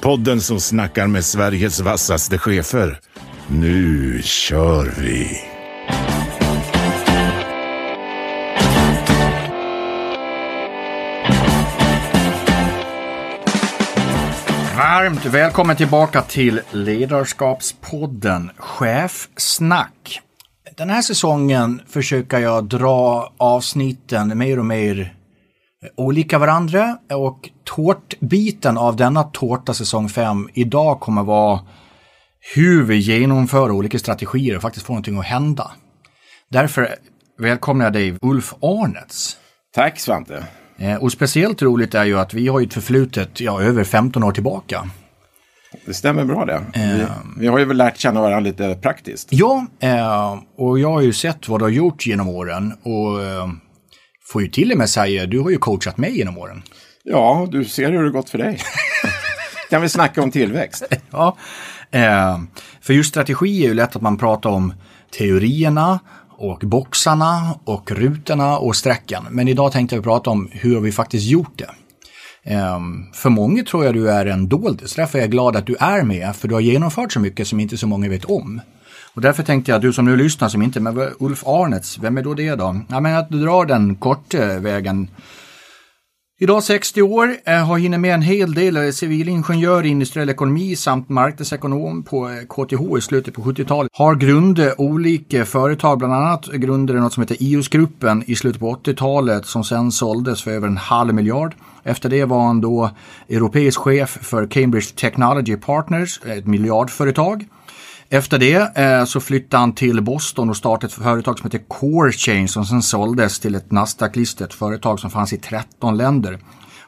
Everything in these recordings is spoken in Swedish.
Podden som snackar med Sveriges vassaste chefer. Nu kör vi! Varmt välkommen tillbaka till Ledarskapspodden Chefsnack. Den här säsongen försöker jag dra avsnitten mer och mer olika varandra och tårtbiten av denna tårta säsong 5 idag kommer vara hur vi genomför olika strategier och faktiskt får någonting att hända. Därför välkomnar jag dig Ulf Arnets. Tack Svante. Eh, och speciellt roligt är ju att vi har ett förflutet ja, över 15 år tillbaka. Det stämmer bra det. Vi, vi har ju väl lärt känna varandra lite praktiskt. Ja, eh, och jag har ju sett vad du har gjort genom åren och eh, får ju till och med säga, du har ju coachat mig genom åren. Ja, du ser hur det gått för dig. kan vi snacka om tillväxt? Ja, eh, för just strategi är ju lätt att man pratar om teorierna och boxarna och rutorna och sträckan. Men idag tänkte jag prata om hur vi faktiskt gjort det. Um, för många tror jag du är en doldis, därför är jag glad att du är med, för du har genomfört så mycket som inte så många vet om. Och därför tänkte jag, du som nu lyssnar som inte, men Ulf Arnets, vem är då det då? Ja, men att du drar den korta eh, vägen. Idag 60 år, eh, har hunnit med en hel del civilingenjör i industriell ekonomi samt marknadsekonom på eh, KTH i slutet på 70-talet. Har grundat olika företag, bland annat grundade något som heter IOS-gruppen i slutet på 80-talet som sen såldes för över en halv miljard. Efter det var han då europeisk chef för Cambridge Technology Partners, ett miljardföretag. Efter det eh, så flyttade han till Boston och startade ett företag som heter Core Chain som sen såldes till ett Nasdaq-listet företag som fanns i 13 länder.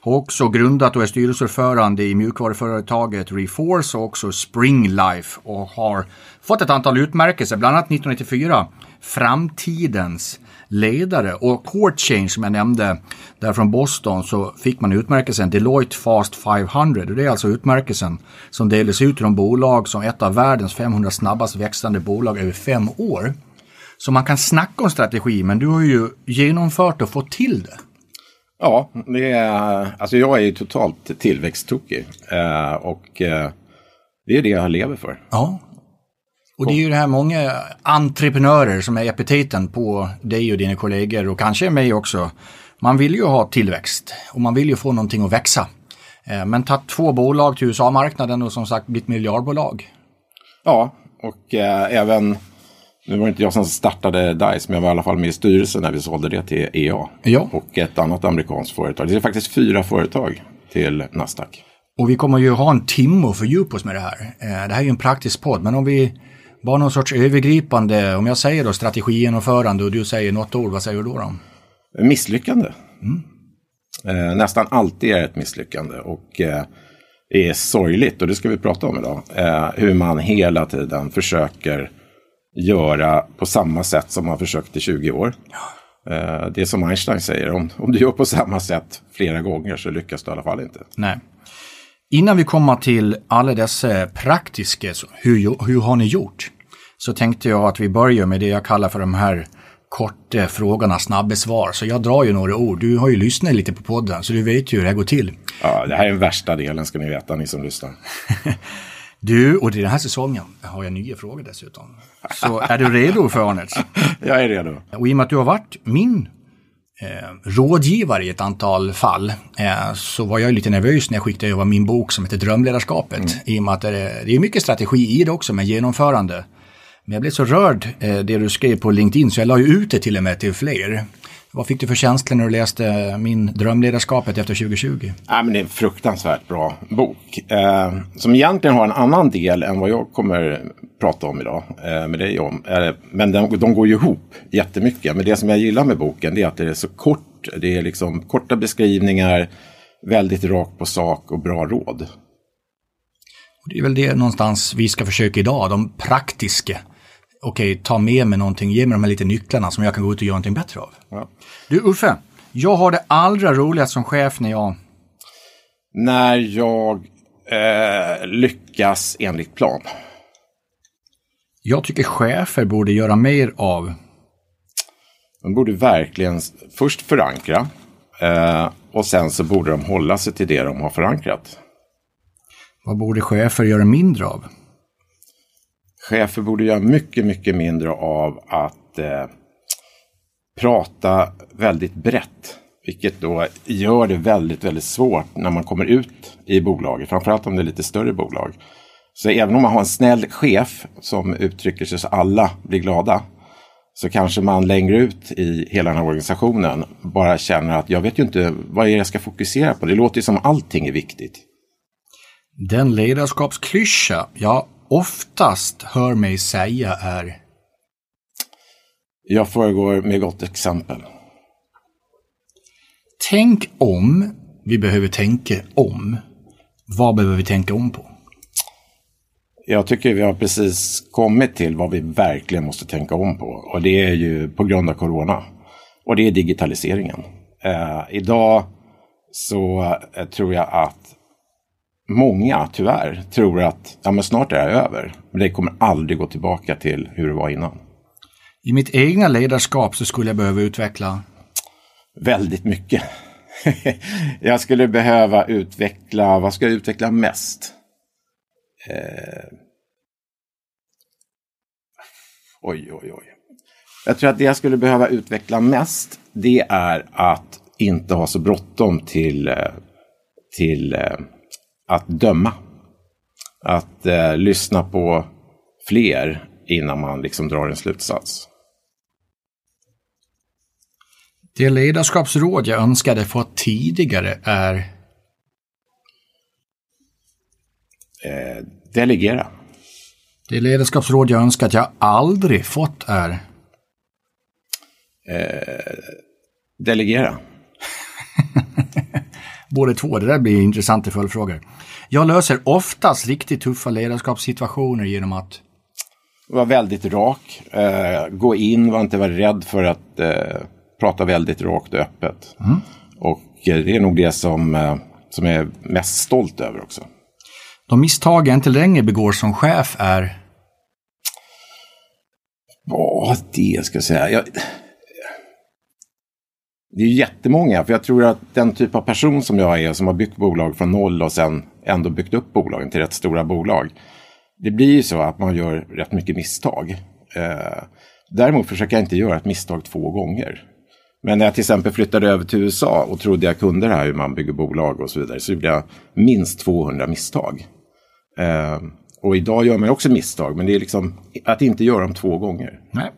Har också grundat och är styrelseordförande i mjukvaruföretaget Reforce och också Springlife och har fått ett antal utmärkelser, bland annat 1994 Framtidens ledare och Court Change som jag nämnde där från Boston så fick man utmärkelsen Deloitte Fast 500 och det är alltså utmärkelsen som delas ut till de bolag som ett av världens 500 snabbast växande bolag över fem år. Så man kan snacka om strategi men du har ju genomfört och fått till det. Ja, det är, alltså jag är ju totalt tillväxttokig eh, och eh, det är det jag lever för. Ja, och det är ju det här många entreprenörer som är epiteten på dig och dina kollegor och kanske mig också. Man vill ju ha tillväxt och man vill ju få någonting att växa. Eh, men tagit två bolag till USA-marknaden och som sagt blivit miljardbolag. Ja, och eh, även, nu var det inte jag som startade DICE, men jag var i alla fall med i styrelsen när vi sålde det till EA. Ja. Och ett annat amerikanskt företag. Det är faktiskt fyra företag till Nasdaq. Och vi kommer ju ha en timme att fördjupa oss med det här. Eh, det här är ju en praktisk podd, men om vi bara någon sorts övergripande, om jag säger då strategigenomförande och du säger något ord, vad säger du då? då? Misslyckande. Mm. Eh, nästan alltid är ett misslyckande och eh, det är sorgligt och det ska vi prata om idag. Eh, hur man hela tiden försöker göra på samma sätt som man försökt i 20 år. Eh, det är som Einstein säger, om, om du gör på samma sätt flera gånger så lyckas du i alla fall inte. Nej. Innan vi kommer till alla dessa praktiska, hur, hur har ni gjort? Så tänkte jag att vi börjar med det jag kallar för de här korta frågorna, snabba svar. Så jag drar ju några ord. Du har ju lyssnat lite på podden så du vet ju hur det här går till. Ja, det här är den värsta delen ska ni veta, ni som lyssnar. du, och i den här säsongen har jag nya frågor dessutom. Så är du redo för Arnets? jag är redo. Och i och med att du har varit min rådgivare i ett antal fall eh, så var jag lite nervös när jag skickade över min bok som heter Drömledarskapet. Mm. I och med att det är, det är mycket strategi i det också, men genomförande. Men jag blev så rörd eh, det du skrev på LinkedIn så jag la ju ut det till och med till fler. Vad fick du för känslor när du läste min Drömledarskapet efter 2020? Ja, men det är en fruktansvärt bra bok. Eh, som egentligen har en annan del än vad jag kommer prata om idag eh, med dig om. Eh, men de, de går ju ihop jättemycket. Men det som jag gillar med boken är att det är så kort. Det är liksom korta beskrivningar, väldigt rakt på sak och bra råd. Och det är väl det någonstans vi ska försöka idag, de praktiska. Okej, ta med mig någonting, ge mig de här lite nycklarna som jag kan gå ut och göra någonting bättre av. Ja. Du Uffe, jag har det allra roligast som chef när jag... När jag eh, lyckas enligt plan. Jag tycker chefer borde göra mer av... De borde verkligen först förankra eh, och sen så borde de hålla sig till det de har förankrat. Vad borde chefer göra mindre av? Chefer borde göra mycket, mycket mindre av att eh, prata väldigt brett. Vilket då gör det väldigt, väldigt svårt när man kommer ut i bolaget. Framförallt om det är lite större bolag. Så även om man har en snäll chef som uttrycker sig så alla blir glada. Så kanske man längre ut i hela den här organisationen bara känner att jag vet ju inte vad jag ska fokusera på. Det låter ju som allting är viktigt. Den ledarskapsklyscha jag oftast hör mig säga är Jag föregår med gott exempel. Tänk om vi behöver tänka om. Vad behöver vi tänka om på? Jag tycker vi har precis kommit till vad vi verkligen måste tänka om på. Och det är ju på grund av corona. Och det är digitaliseringen. Eh, idag så eh, tror jag att många tyvärr tror att ja, men snart är det över. Men det kommer aldrig gå tillbaka till hur det var innan. I mitt egna ledarskap så skulle jag behöva utveckla Väldigt mycket. jag skulle behöva utveckla, vad ska jag utveckla mest? Eh... Oj, oj, oj. Jag tror att det jag skulle behöva utveckla mest, det är att inte ha så bråttom till, eh, till eh, att döma. Att eh, lyssna på fler innan man liksom drar en slutsats. Det ledarskapsråd jag önskade få tidigare är Eh, delegera. Det ledarskapsråd jag önskar att jag aldrig fått är Eh, delegera. båda två. Det där blir intressanta följdfrågor. Jag löser oftast riktigt tuffa ledarskapssituationer genom att Var väldigt rak. Eh, gå in, var inte var rädd för att eh, prata väldigt rakt och öppet. Och eh, det är nog det som, eh, som jag är mest stolt över också. de misstag jag inte längre begår som chef är vad det ska jag säga. Jag... Det är jättemånga, för jag tror att den typ av person som jag är, som har byggt bolag från noll och sen ändå byggt upp bolagen till rätt stora bolag. Det blir ju så att man gör rätt mycket misstag. Eh, däremot försöker jag inte göra ett misstag två gånger. Men när jag till exempel flyttade över till USA och trodde jag kunde det här hur man bygger bolag och så vidare, så gjorde jag minst 200 misstag. Eh, och idag gör man också misstag, men det är liksom att inte göra dem två gånger. Nej.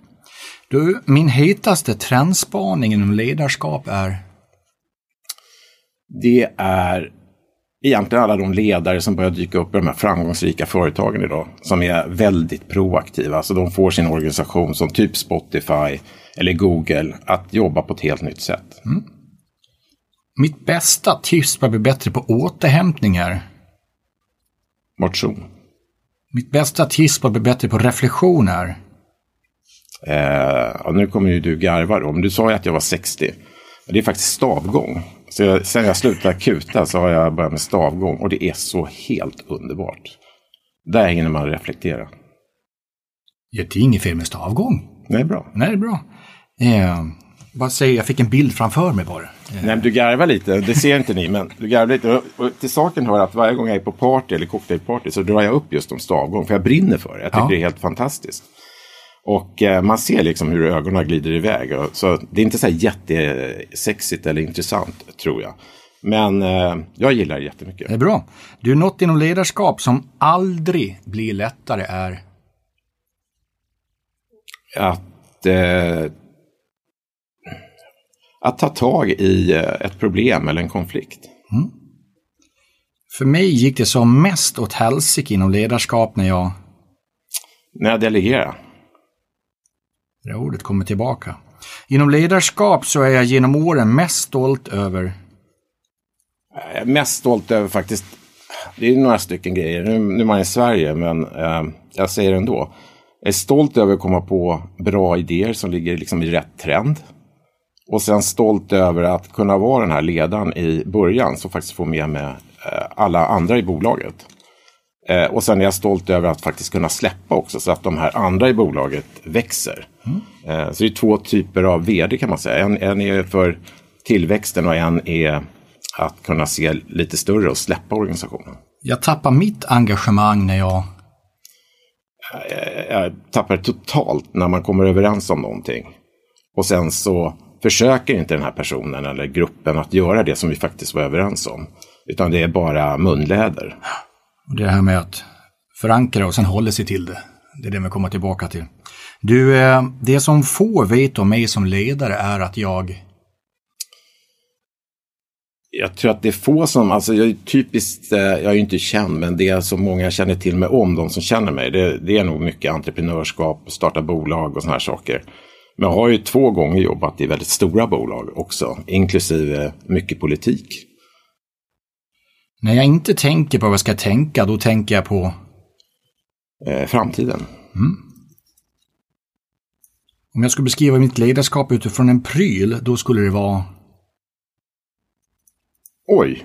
Du, min hetaste trendspaning inom ledarskap är det är egentligen alla de ledare som börjar dyka upp i de här framgångsrika företagen idag. Som är väldigt proaktiva. Så de får sin organisation som typ Spotify eller Google att jobba på ett helt nytt sätt. mitt bästa tips för att bli bättre på återhämtning är Motion. Mitt bästa tips för att bli bättre på reflektion är Eh, nu kommer ju du garva då. Men du sa ju att jag var 60. Det är faktiskt stavgång. Så jag, sen jag slutade kuta så har jag börjat med stavgång. Och det är så helt underbart. Där hinner man reflektera. Ja, det är inget fel med stavgång. Det är bra. Nej, det är bra. Eh, bara säga, jag fick en bild framför mig bara. Nej, men du garvar lite, det ser inte ni, men du garvar lite. Och till saken hör att varje gång jag är på party eller cocktailparty så drar jag upp just om stavgång, för jag brinner för det. Jag tycker Ja. det är helt fantastiskt. Och eh, man ser liksom hur ögonen glider iväg. Och, så det är inte så här jättesexigt eller intressant, tror jag. Men eh, jag gillar det jättemycket. Det är bra. Du, något inom ledarskap som aldrig blir lättare är Att, eh, att ta tag i eh, ett problem eller en konflikt. För mig gick det som mest åt helsike inom ledarskap när jag, När jag delegerar. det ordet kommer tillbaka. Inom ledarskap så är jag genom åren mest stolt över Jag är mest stolt över faktiskt det är några stycken grejer. Nu, nu är man i Sverige, men eh, jag säger det ändå. Jag är stolt över att komma på bra idéer som ligger liksom i rätt trend. Och sen stolt över att kunna vara den här ledaren i början som faktiskt får med mig eh, alla andra i bolaget. Eh, och sen är jag stolt över att faktiskt kunna släppa också så att de här andra i bolaget växer. Mm. Eh, så det är två typer av vd kan man säga. En, en är för tillväxten och en är att kunna se lite större och släppa organisationen. Jag tappar mitt engagemang när jag... Jag, jag tappar totalt när man kommer överens om någonting. Och sen så försöker inte den här personen eller gruppen att göra det som vi faktiskt var överens om. Utan det är bara munläder. Det här med att förankra och sen hålla sig till det. Det är det vi kommer tillbaka till. Du, eh, det som få vet om mig som ledare är att jag jag tror att det är få som, alltså jag är typiskt, eh, jag är inte känd, men det som många känner till mig om, de som känner mig, det, det är nog mycket entreprenörskap, starta bolag och sådana här saker. Men jag har ju två gånger jobbat i väldigt stora bolag också, inklusive mycket politik. När jag inte tänker på vad jag ska tänka, då tänker jag på? Eh, framtiden. Mm. Om jag skulle beskriva mitt ledarskap utifrån en pryl, då skulle det vara? Oj,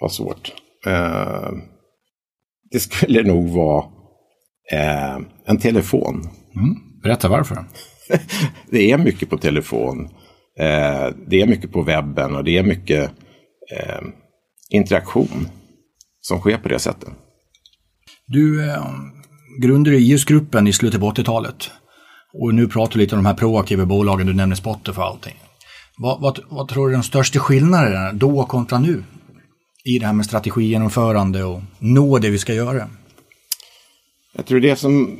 vad svårt. Eh, det skulle nog vara eh, en telefon. Mm. Berätta varför. det är mycket på telefon. Eh, det är mycket på webben och det är mycket eh, interaktion som sker på det sättet. Du eh, grundade IS-gruppen i slutet på 80-talet. Och nu pratar du lite om de här proaktiva bolagen, du nämner Spotify och allting. Vad, vad, vad tror du är de största skillnaderna då kontra nu? I det här med strategigenomförande och nå det vi ska göra? Jag tror det som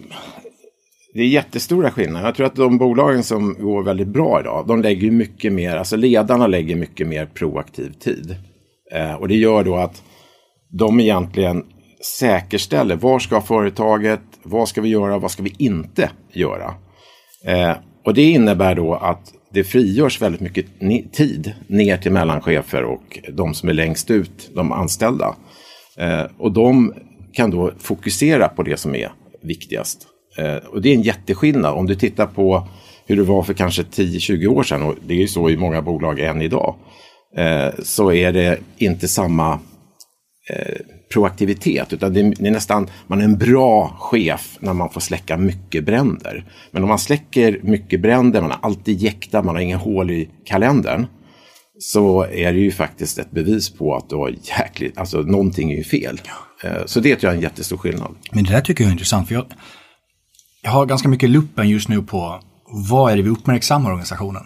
det är jättestora skillnader. Jag tror att de bolagen som går väldigt bra idag, de lägger mycket mer, alltså ledarna lägger mycket mer proaktiv tid. Eh, och det gör då att de egentligen säkerställer var ska företaget, vad ska vi göra, vad ska vi inte göra. Eh, och det innebär då att det frigörs väldigt mycket tid ner till mellanchefer och de som är längst ut, de anställda. Eh, och de kan då fokusera på det som är viktigast. Eh, och det är en jätteskillnad om du tittar på hur det var för kanske 10-20 år sedan och det är ju så i många bolag än idag. Eh, så är det inte samma eh, proaktivitet utan det är, nästan, man är en bra chef när man får släcka mycket bränder. Men om man släcker mycket bränder, man har alltid jäkta, man har inga hål i kalendern. Så är det ju faktiskt ett bevis på att då jäkligt, alltså någonting är ju fel. Så det tror jag är en jättestor skillnad. Men det där tycker jag är intressant. för jag jag har ganska mycket luppen just nu på vad är det vi uppmärksammar organisationen.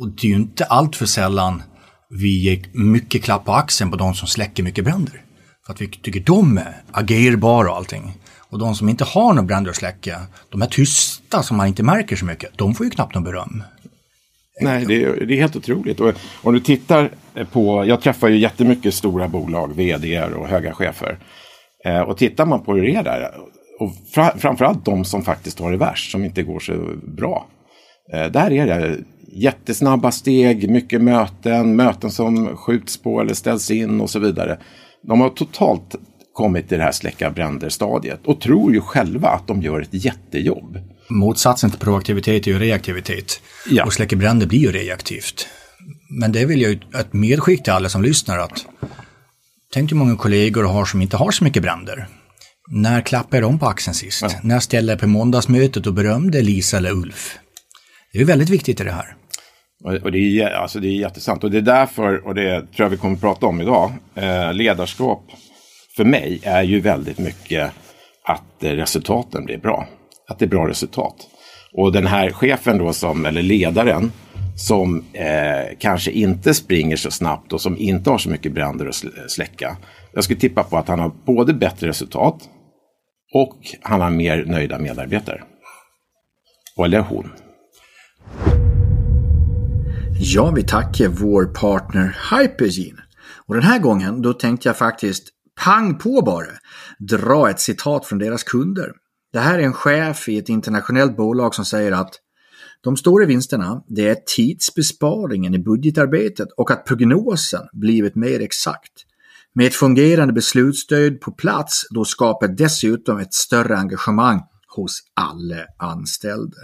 Och det är ju inte allt för sällan vi ger mycket klapp på axeln på de som släcker mycket bränder. För att vi tycker de är agerbara och allting. Och de som inte har några bränder att släcka, de är tysta som man inte märker så mycket, de får ju knappt någon beröm. Nej, det är, det är helt otroligt. Och om du tittar på, jag träffar ju jättemycket stora bolag, vd och höga chefer. Eh, och tittar man på hur det är där, och fra, framförallt de som faktiskt har det värst, som inte går så bra. Eh, där är det jättesnabba steg, mycket möten, möten som skjuts på eller ställs in och så vidare. De har totalt kommit till det här släcka bränder-stadiet och tror ju själva att de gör ett jättejobb. Motsatsen till proaktivitet är ju reaktivitet. Ja. Och släcka bränder blir ju reaktivt. Men det vill jag ju ett medskick till alla som lyssnar att tänk hur många kollegor har som inte har så mycket bränder. När klappade de på axeln sist? Ja. När ställde jag på måndagsmötet och berömde Lisa eller Ulf? Det är väldigt viktigt i det här. Och det är, alltså det är jättesant. Och det är därför, och det tror jag vi kommer att prata om idag, eh, ledarskap för mig är ju väldigt mycket att resultaten blir bra. Att det är bra resultat. Och den här chefen då, som, eller ledaren, som eh, kanske inte springer så snabbt och som inte har så mycket bränder att släcka. Jag skulle tippa på att han har både bättre resultat och han har mer nöjda medarbetare. Eller hon. Jag vill tacka vår partner Hypergene. Och den här gången då tänkte jag faktiskt pang på bara dra ett citat från deras kunder. Det här är en chef i ett internationellt bolag som säger att de stora vinsterna, det är tidsbesparingen i budgetarbetet och att prognosen blivit mer exakt. Med ett fungerande beslutsstöd på plats då skapar dessutom ett större engagemang hos alla anställda.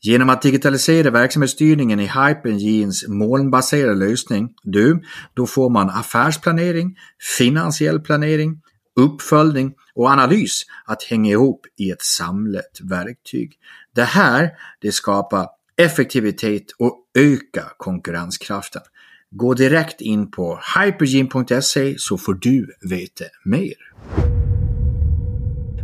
Genom att digitalisera verksamhetsstyrningen i Hypergenes molnbaserade lösning, du, då får man affärsplanering, finansiell planering, uppföljning och analys att hänga ihop i ett samlat verktyg. Det här det skapar effektivitet och ökar konkurrenskraften. Gå direkt in på hypergene.se så får du veta mer.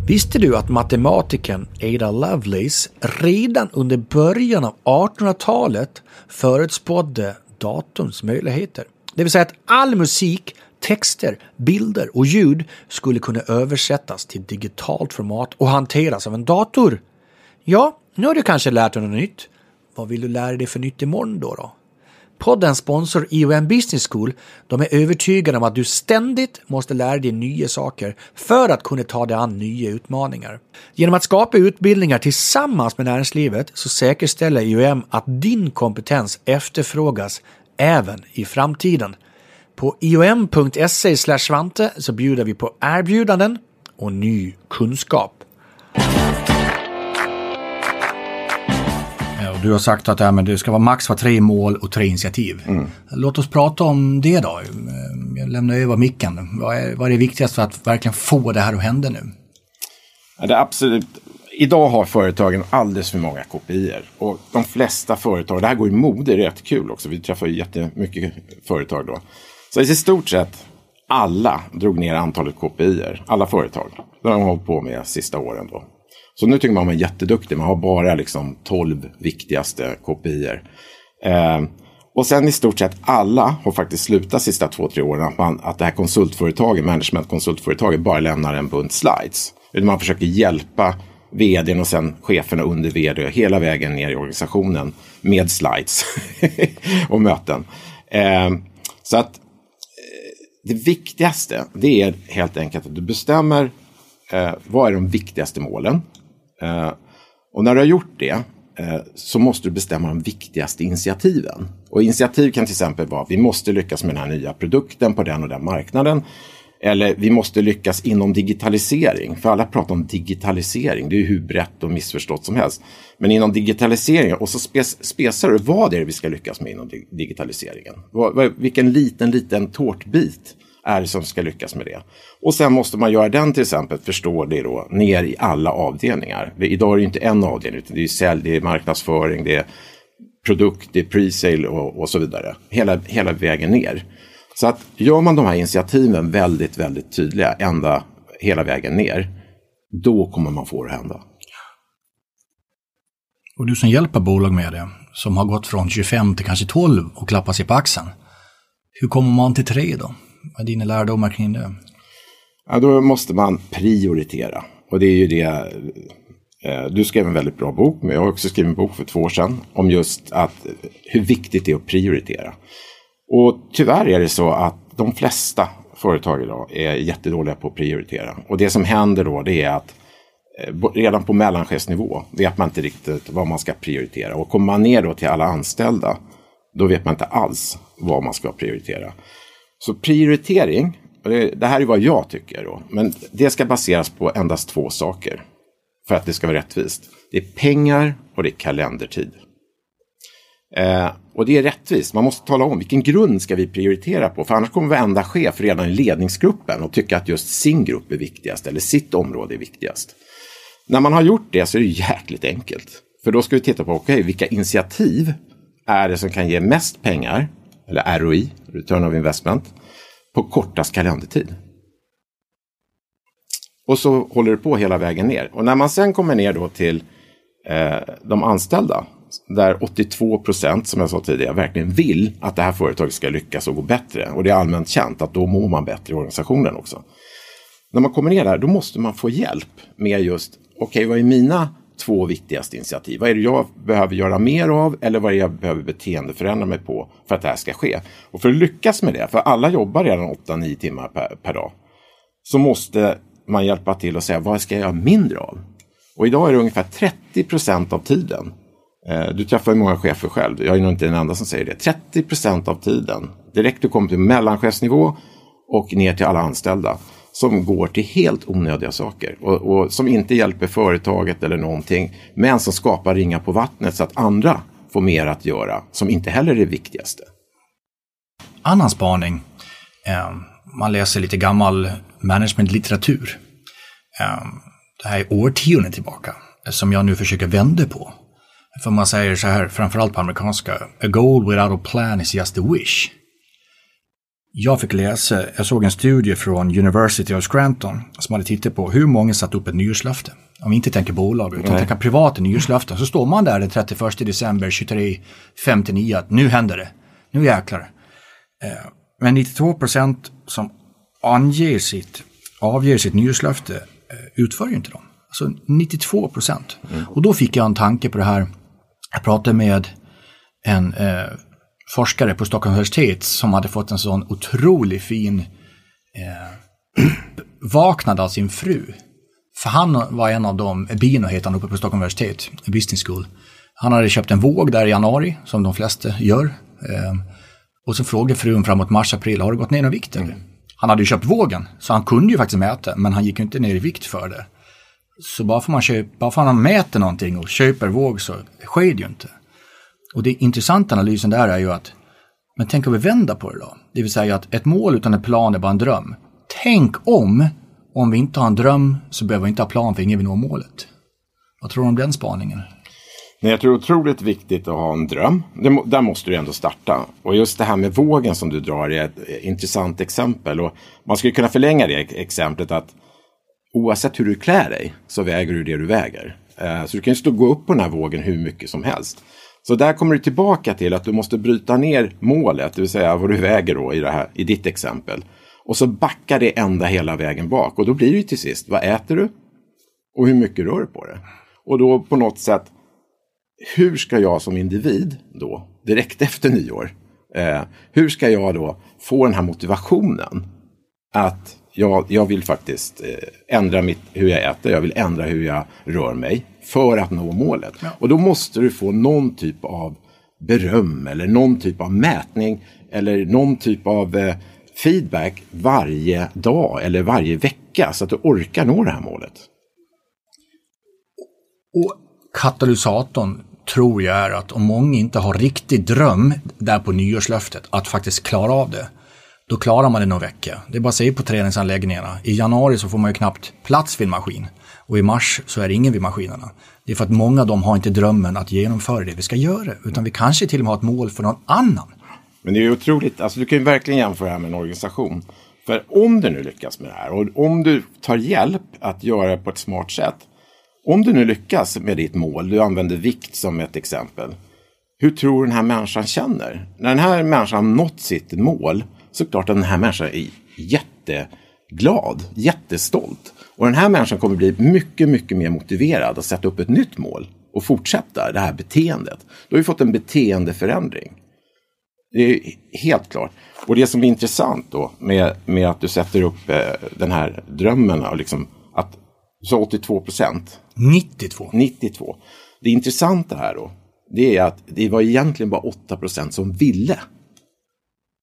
Visste du att matematikern Ada Lovelace redan under början av 1800-talet förutspådde datorns möjligheter? Det vill säga att all musik, texter, bilder och ljud skulle kunna översättas till digitalt format och hanteras av en dator. Ja, nu har du kanske lärt dig något nytt. Vad vill du lära dig för nytt imorgon då? då? Poddens sponsor IOM Business School de är övertygade om att du ständigt måste lära dig nya saker för att kunna ta dig an nya utmaningar. Genom att skapa utbildningar tillsammans med näringslivet så säkerställer IOM att din kompetens efterfrågas även i framtiden. På iom.se svante så bjuder vi på erbjudanden och ny kunskap. Du har sagt att ja, det ska vara max vara tre mål och tre initiativ. Mm. Låt oss prata om det då. Jag lämnar över micken. Vad är, vad är det viktigaste för att verkligen få det här att hända nu? Ja, det absolut. Idag har företagen alldeles för många kopior. Och de flesta företag, det här går i mode, det är rätt kul också. Vi träffar ju jättemycket företag då. Så i stort sett alla drog ner antalet kopior. Alla företag. Det har de hållit på med sista åren då. Så nu tycker man man är jätteduktig. Man har bara liksom 12 viktigaste kopior. Eh, och sen i stort sett alla har faktiskt slutat de sista två, tre åren att, man, att det här konsultföretaget, managementkonsultföretaget, bara lämnar en bunt slides. Man försöker hjälpa vdn och sen cheferna under vd hela vägen ner i organisationen med slides och möten. Eh, så att eh, det viktigaste det är helt enkelt att du bestämmer eh, vad är de viktigaste målen. Eh, och när du har gjort det eh, så måste du bestämma de viktigaste initiativen. Och initiativ kan till exempel vara vi måste lyckas med den här nya produkten på den och den marknaden. Eller vi måste lyckas inom digitalisering. För alla pratar om digitalisering. Det är hur brett och missförstått som helst. Men inom digitalisering, och så spes, spesar du vad är det vi ska lyckas med inom digitaliseringen. Vilken liten, liten tårtbit är det som ska lyckas med det. Och sen måste man göra den till exempel, förstå det då, ner i alla avdelningar. Idag är det inte en avdelning, utan det är sälj, det är marknadsföring, det är produkt, det är pre-sale och, och, så vidare. Hela, hela vägen ner. Så att gör man de här initiativen väldigt, väldigt tydliga ända hela vägen ner, då kommer man få det att hända. Och du som hjälper bolag med det, som har gått från 25 till kanske 12 och klappar sig på axeln. Hur kommer man till 3 då? Vad är dina lärdomar kring det? Ja, då måste man prioritera. Och det är ju det. Eh, du skrev en väldigt bra bok, men jag har också skrivit en bok för två år sedan om just att eh, hur viktigt det är att prioritera. Och tyvärr är det så att de flesta företag idag är jättedåliga på att prioritera. Och det som händer då det är att eh, redan på mellanchefsnivå vet man inte riktigt vad man ska prioritera. Och kommer man ner då till alla anställda då vet man inte alls vad man ska prioritera. Så prioritering, det här är vad jag tycker då, men det ska baseras på endast två saker för att det ska vara rättvist. Det är pengar och det är kalendertid. Eh, och det är rättvist. Man måste tala om vilken grund ska vi prioritera på. För annars kommer varenda chef redan i ledningsgruppen och tycka att just sin grupp är viktigast eller sitt område är viktigast. När man har gjort det så är det jäkligt enkelt. För då ska vi titta på okay, vilka initiativ är det som kan ge mest pengar eller ROI, Return of Investment, på kortast kalendertid. Och så håller det på hela vägen ner. Och när man sen kommer ner då till eh, de anställda, där 82 procent, som jag sa tidigare, verkligen vill att det här företaget ska lyckas och gå bättre. Och det är allmänt känt att då mår man bättre i organisationen också. När man kommer ner där, då måste man få hjälp med just, okej, okay, vad är mina två viktigaste initiativ. Vad är det jag behöver göra mer av eller vad är det jag behöver beteendeförändra mig på för att det här ska ske? Och för att lyckas med det, för alla jobbar redan 8-9 timmar per, per, dag, så måste man hjälpa till och säga vad ska jag göra mindre av? Och idag är det ungefär 30 procent av tiden. Eh, du träffar ju många chefer själv, jag är nog inte den enda som säger det. 30 procent av tiden, direkt du kommer till mellanchefsnivå och ner till alla anställda som går till helt onödiga saker och, och, som inte hjälper företaget eller någonting, men som skapar ringar på vattnet så att andra får mer att göra, som inte heller är det viktigaste. Annan spaning. Eh, man läser lite gammal managementlitteratur. Eh, det här är årtionden tillbaka, som jag nu försöker vända på. För man säger så här, framförallt på amerikanska, a goal without a plan is just a wish. Jag fick läsa, jag såg en studie från University of Scranton som hade tittat på hur många satt upp ett nyårslöfte. Om vi inte tänker bolag utan Nej. tänker privata nyårslöften så står man där den 31 december 23.59 att nu händer det. Nu jäklar. Eh, men 92 procent som anger sitt, avger sitt nyårslöfte eh, utför ju inte dem. Alltså 92 procent. Mm. Och då fick jag en tanke på det här. Jag pratade med en eh, forskare på Stockholms universitet som hade fått en sån otroligt fin eh, vaknad av sin fru. För han var en av dem, Bino heter han uppe på Stockholms universitet, business school. Han hade köpt en våg där i januari, som de flesta gör. Eh, och så frågade frun framåt mars, april, har du gått ner några vikt? Mm. Han hade ju köpt vågen, så han kunde ju faktiskt mäta, men han gick ju inte ner i vikt för det. Så bara för man, köper, bara för man mäter någonting och köper våg så sker det ju inte. Och det intressanta analysen där är ju att, men tänk om vi vänder på det då? Det vill säga att ett mål utan en plan är bara en dröm. Tänk om, om vi inte har en dröm så behöver vi inte ha plan för ingen vill nå målet. Vad tror du om den spaningen? Nej, jag tror det är otroligt viktigt att ha en dröm. Det, där måste du ändå starta. Och just det här med vågen som du drar är ett eh, intressant exempel. Och man skulle kunna förlänga det exemplet att oavsett hur du klär dig så väger du det du väger. Eh, så du kan ju stå och gå upp på den här vågen hur mycket som helst. Så där kommer du tillbaka till att du måste bryta ner målet, det vill säga vad du väger då i, det här, i ditt exempel. Och så backar det ända hela vägen bak och då blir det ju till sist, vad äter du? Och hur mycket rör du på det? Och då på något sätt, hur ska jag som individ då, direkt efter nyår, eh, hur ska jag då få den här motivationen att jag, jag vill faktiskt eh, ändra mitt, hur jag äter, jag vill ändra hur jag rör mig för att nå målet. Ja. Och då måste du få någon typ av beröm eller någon typ av mätning eller någon typ av eh, feedback varje dag eller varje vecka så att du orkar nå det här målet. Och katalysatorn tror jag är att om många inte har riktig dröm där på nyårslöftet att faktiskt klara av det, då klarar man det någon vecka. Det är bara att se på träningsanläggningarna. I januari så får man ju knappt plats vid en maskin. Och i mars så är det ingen vid maskinerna. Det är för att många av dem har inte drömmen att genomföra det vi ska göra. Utan vi kanske till och med har ett mål för någon annan. Men det är ju otroligt, alltså du kan ju verkligen jämföra det här med en organisation. För om du nu lyckas med det här och om du tar hjälp att göra det på ett smart sätt. Om du nu lyckas med ditt mål, du använder vikt som ett exempel. Hur tror du den här människan känner? När den här människan har nått sitt mål så klart att den här människan är jätteglad, jättestolt. Och den här människan kommer bli mycket, mycket mer motiverad att sätta upp ett nytt mål och fortsätta det här beteendet. Då har vi fått en beteendeförändring. Det är helt klart. Och det som är intressant då med, med att du sätter upp eh, den här drömmen och liksom att så 82 procent. 92. 92. Det intressanta här då, det är att det var egentligen bara 8 procent som ville.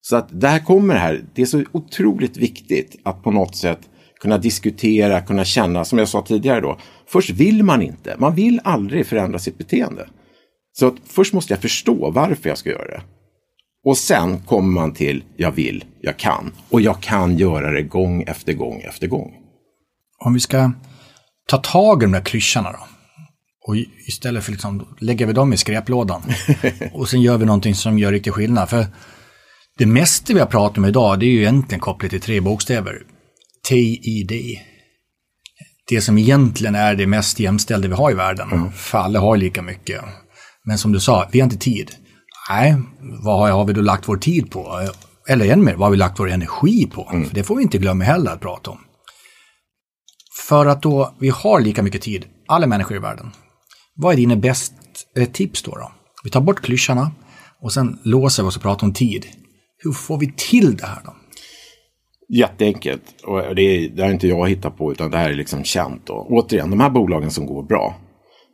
Så att där kommer det här, det är så otroligt viktigt att på något sätt kunna diskutera, kunna känna, som jag sa tidigare då. Först vill man inte, man vill aldrig förändra sitt beteende. Så att först måste jag förstå varför jag ska göra det. Och sen kommer man till, jag vill, jag kan. Och jag kan göra det gång efter gång efter gång. Om vi ska ta tag i de där klyschorna då. Och istället för liksom, lägger vi dem i skräplådan. och sen gör vi någonting som gör riktig skillnad. För det mesta vi har pratat om idag, det är ju egentligen kopplat till tre bokstäver. TID. Det som egentligen är det mest jämställda vi har i världen. Mm. För alla har lika mycket. Men som du sa, vi har inte tid. Nej, vad har vi då lagt vår tid på? Eller än mer, vad har vi lagt vår energi på? Mm. För det får vi inte glömma heller att prata om. För att då vi har lika mycket tid, alla människor i världen. Vad är dina bästa eh, tips då, då? Vi tar bort klyschorna och sen låser vi oss och pratar om tid. Hur får vi till det här då? Jätteenkelt. Och det, är, det har inte jag hittat på utan det här är liksom känt. Och återigen, de här bolagen som går bra.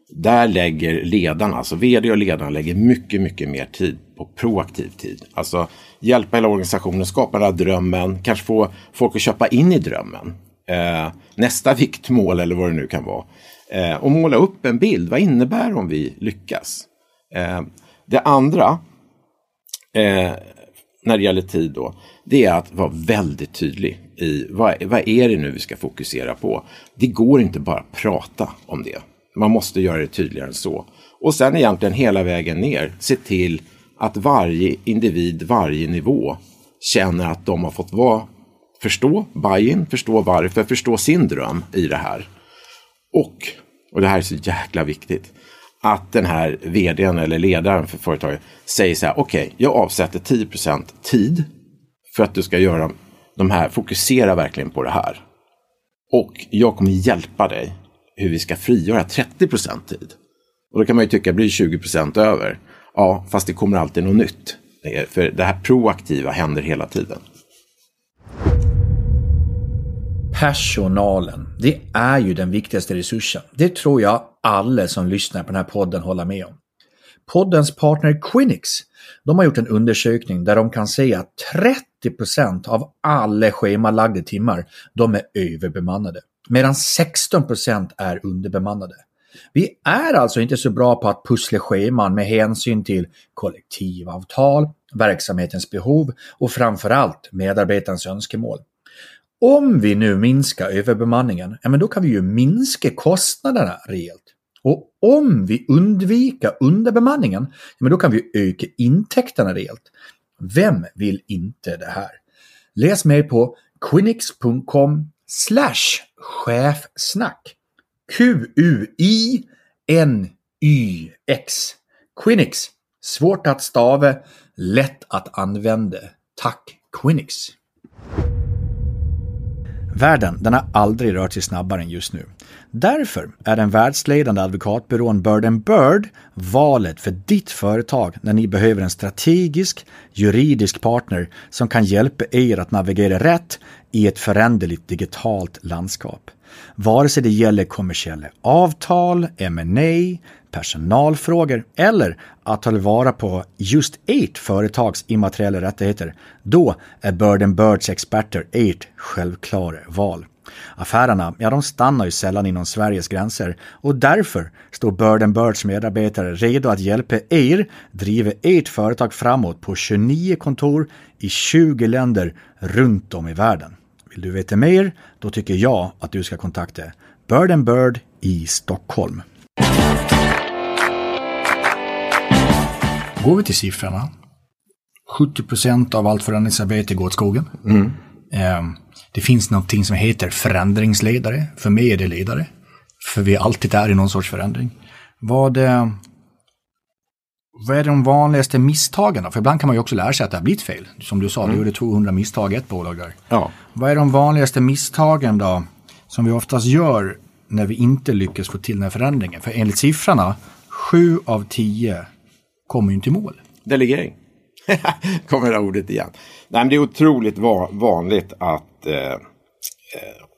där lägger ledarna, alltså vd och ledarna lägger mycket, mycket mer tid på proaktiv tid. Alltså hjälpa hela organisationen, skapa den här drömmen, kanske få folk att köpa in i drömmen. Eh, nästa viktmål eller vad det nu kan vara. Eh, och måla upp en bild, vad innebär om vi lyckas? Eh, det andra, eh, när det gäller tid då, det är att vara väldigt tydlig i vad, vad är det nu vi ska fokusera på. Det går inte bara att prata om det. Man måste göra det tydligare än så. Och sen egentligen hela vägen ner, se till att varje individ, varje nivå känner att de har fått vara, förstå buy-in, förstå varför, förstå sin dröm i det här. Och, och det här är så jäkla viktigt, att den här vdn eller ledaren för företaget säger så här, okej, okay, jag avsätter 10% tid för att du ska göra de här, fokusera verkligen på det här. Och jag kommer hjälpa dig hur vi ska frigöra 30% tid. Och då kan man ju tycka, blir 20% över? Ja, fast det kommer alltid något nytt. Eh, för det här proaktiva händer hela tiden. Personalen, det är ju den viktigaste resursen. Det tror jag alla som lyssnar på den här podden håller med om. Poddens partner Quinix, de har gjort en undersökning där de kan säga att 30% av alla schemalagda timmar, de är överbemannade. Medan 16% är underbemannade. Vi är alltså inte så bra på att pussla scheman med hänsyn till kollektivavtal, verksamhetens behov och framförallt medarbetarens önskemål. Om vi nu minskar överbemanningen, ja men då kan vi ju minska kostnaderna rejält. Och om vi undviker underbemanningen, ja men då kan vi öka intäkterna rejält. Vem vill inte det här? Läs mer på quinix.com slash chefsnack. Q-U-I-N-Y-X. Quinix. Svårt att stava, lätt att använda. Tack Quinix. Världen den har aldrig rört sig snabbare än just nu. Därför är den världsledande advokatbyrån Bird Bird valet för ditt företag när ni behöver en strategisk, juridisk partner som kan hjälpa er att navigera rätt i ett föränderligt digitalt landskap. Vare sig det gäller kommersiella avtal, M&A, personalfrågor eller att ta vara på just ert företags immateriella rättigheter, då är Bird Birds experter ert självklara val. Affärerna, ja de stannar ju sällan inom Sveriges gränser och därför står Bird Birds medarbetare redo att hjälpa er driva ert företag framåt på 29 kontor i 20 länder runt om i världen. Vill du veta mer? Då tycker jag att du ska kontakta Bird Bird i Stockholm. Går vi till siffrorna. 70 procent av allt förändringsarbete går åt skogen. Mm. Eh, det finns någonting som heter förändringsledare. För mig är det ledare. För vi alltid är i någon sorts förändring. Vad, eh, vad är de vanligaste misstagen För ibland kan man ju också lära sig att det har blivit fel. Som du sa, mm. du gjorde 200 misstag i ett bolag där. Ja. Vad är de vanligaste misstagen då som vi oftast gör när vi inte lyckas få till den här förändringen? För enligt siffrorna, 7 av 10 kommer ju inte i mål. Delegering. kommer det ordet igen. Nej, men det är otroligt va vanligt att Eh, eh,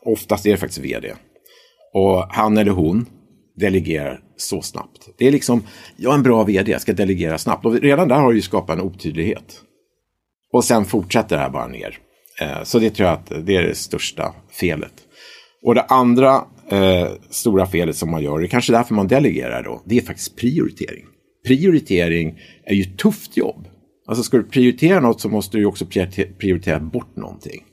oftast är det faktiskt vd. Och han eller hon delegerar så snabbt. Det är liksom, jag är en bra vd, jag ska delegera snabbt. Och redan där har du ju skapat en otydlighet. Och sen fortsätter det här bara ner. Eh, så det tror jag att det är det största felet. Och det andra eh, stora felet som man gör, det är kanske därför man delegerar då, det är faktiskt prioritering. Prioritering är ju ett tufft jobb. Alltså ska du prioritera något så måste du också prioritera bort någonting.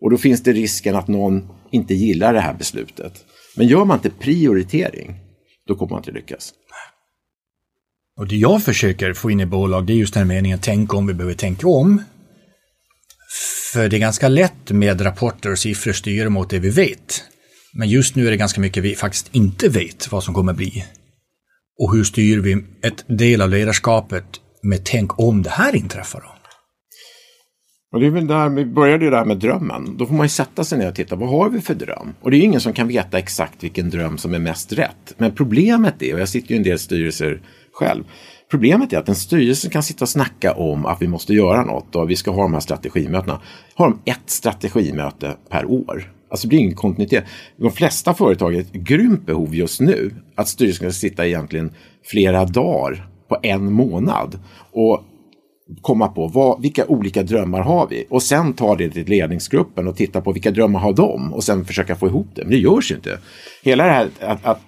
Och då finns det risken att någon inte gillar det här beslutet. Men gör man inte prioritering, då kommer man inte lyckas. Och det jag försöker få in i bolag, det är just den här meningen, tänk om, vi behöver tänka om. För det är ganska lätt med rapporter och siffror styra mot det vi vet. Men just nu är det ganska mycket vi faktiskt inte vet vad som kommer bli. Och hur styr vi ett del av ledarskapet med tänk om det här inträffar då? Och det är väl där, vi började ju där med drömmen. Då får man ju sätta sig ner och titta, vad har vi för dröm? Och det är ju ingen som kan veta exakt vilken dröm som är mest rätt. Men problemet är, och jag sitter ju i en del styrelser själv, problemet är att en styrelse kan sitta och snacka om att vi måste göra något och vi ska ha de här strategimötena. Har de ett strategimöte per år? Alltså det blir ingen kontinuitet. De flesta företag är ett grymt behov just nu att styrelsen ska sitta egentligen flera dagar på en månad och komma på vad, vilka olika drömmar har vi och sen ta det till ledningsgruppen och titta på vilka drömmar har de och sen försöka få ihop det. Men det görs ju inte. Hela det här att, att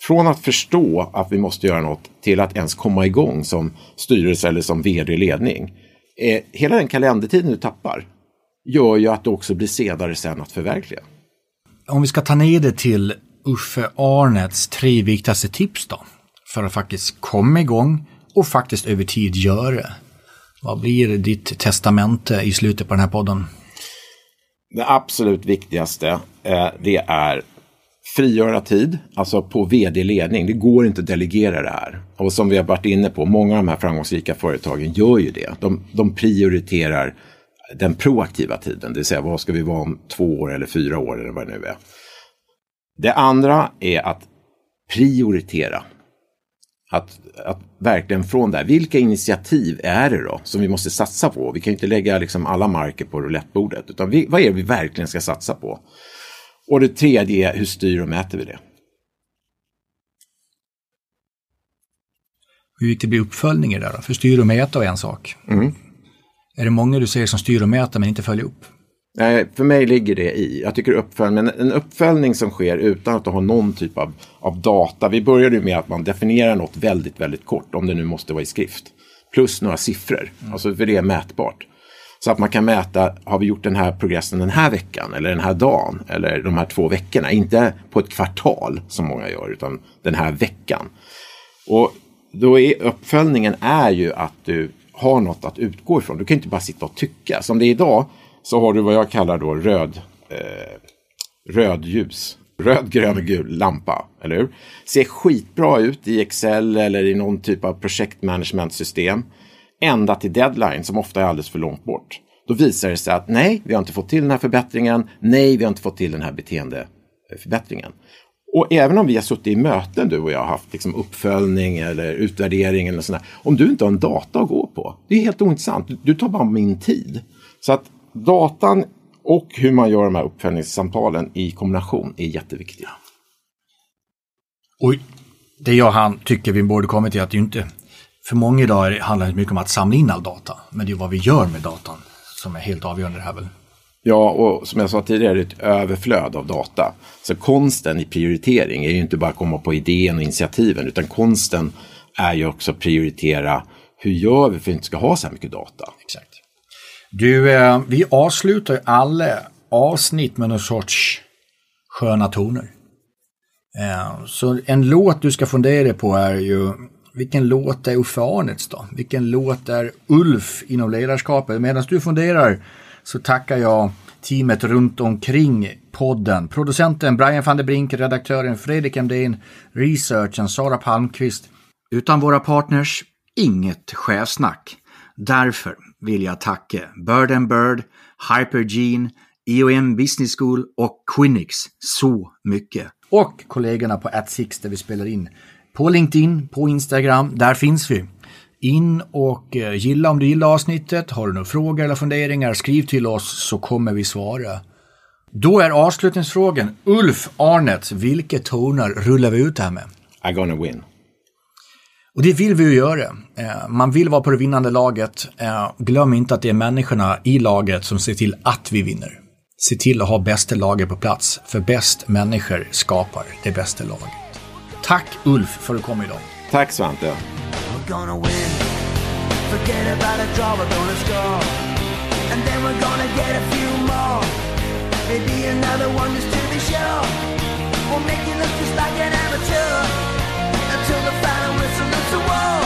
från att förstå att vi måste göra något till att ens komma igång som styrelse eller som vd-ledning. Eh, hela den kalendertiden du tappar gör ju att det också blir senare sen att förverkliga. Om vi ska ta ner det till Uffe Arnets tre viktigaste tips då, för att faktiskt komma igång och faktiskt över tid göra det. Vad blir ditt testamente i slutet på den här podden? Det absolut viktigaste eh, det är frigöra tid, alltså på vd-ledning. Det går inte att delegera det här. Och som vi har varit inne på, många av de här framgångsrika företagen gör ju det. De, de prioriterar den proaktiva tiden, det vill säga vad ska vi vara om två år eller fyra år eller vad det nu är. Det andra är att prioritera. Att, att verkligen från där, vilka initiativ är det då som vi måste satsa på? Vi kan inte lägga liksom alla marker på roulettebordet, utan vi, vad är det vi verkligen ska satsa på? Och det tredje är, hur styr och mäter vi det? Hur gick det bli uppföljning i det då? För styr och mäta är en sak. Mm. Är det många du ser som styr och mäter men inte följer upp? Nej, för mig ligger det i. Jag tycker uppföljning, en uppföljning som sker utan att ha någon typ av, av data. Vi började med att man definierar något väldigt, väldigt kort, om det nu måste vara i skrift. Plus några siffror, mm. alltså för det är mätbart. Så att man kan mäta, har vi gjort den här progressen den här veckan eller den här dagen eller de här två veckorna. Inte på ett kvartal som många gör, utan den här veckan. Och då är uppföljningen är ju att du har något att utgå ifrån. Du kan inte bara sitta och tycka. Som det är idag så har du vad jag kallar då röd, eh, röd ljus. Röd, grön och gul lampa, eller hur? Ser skitbra ut i Excel eller i någon typ av projektmanagementsystem. Ända till deadline som ofta är alldeles för långt bort. Då visar det sig att nej, vi har inte fått till den här förbättringen. Nej, vi har inte fått till den här beteendeförbättringen. Och även om vi har suttit i möten du och jag har haft liksom uppföljning eller utvärdering eller sådär. Om du inte har en data att gå på, det är helt ointressant. Du tar bara min tid. Så att datan och hur man gör de här uppföljningssamtalen i kombination är jätteviktiga. Och det jag han tycker vi borde komma till att det inte, för många idag handlar det mycket om att samla in all data, men det är vad vi gör med datan som är helt avgörande här väl. Ja, och som jag sa tidigare, det är ett överflöd av data. Så konsten i prioritering är ju inte bara att komma på idén och initiativen, utan konsten är ju också att prioritera hur gör vi för att vi inte ska ha så här mycket data. Exakt. Du, eh, vi avslutar alla avsnitt med någon sorts sköna toner. Eh, så en låt du ska fundera på är ju vilken låt är Uffe Arnets då? Vilken låt är Ulf inom ledarskapet? Medan du funderar så tackar jag teamet runt omkring podden. Producenten Brian van der Brink, redaktören Fredrik Emdén, researchen Sara Palmqvist. Utan våra partners, inget chefsnack. Därför vill jag tacka Bird and Bird, Hypergene, EOM Business School och Quinix så mycket. Och kollegorna på AtSix där vi spelar in. På LinkedIn, på Instagram, där finns vi. In och eh, gilla om du gillar avsnittet. Har du några frågor eller funderingar, skriv till oss så kommer vi svara. Då är avslutningsfrågan, Ulf Arnett, vilka toner rullar vi ut här med? I'm gonna win. Och det vill vi ju göra. Eh, man vill vara på det vinnande laget. Eh, glöm inte att det är människorna i laget som ser till att vi vinner. Se till att ha bästa laget på plats, för bäst människor skapar det bästa laget. Tack Ulf för att du kom idag. Tack Svante. Maybe another one just to be sure. We'll make you look just like an amateur. the world.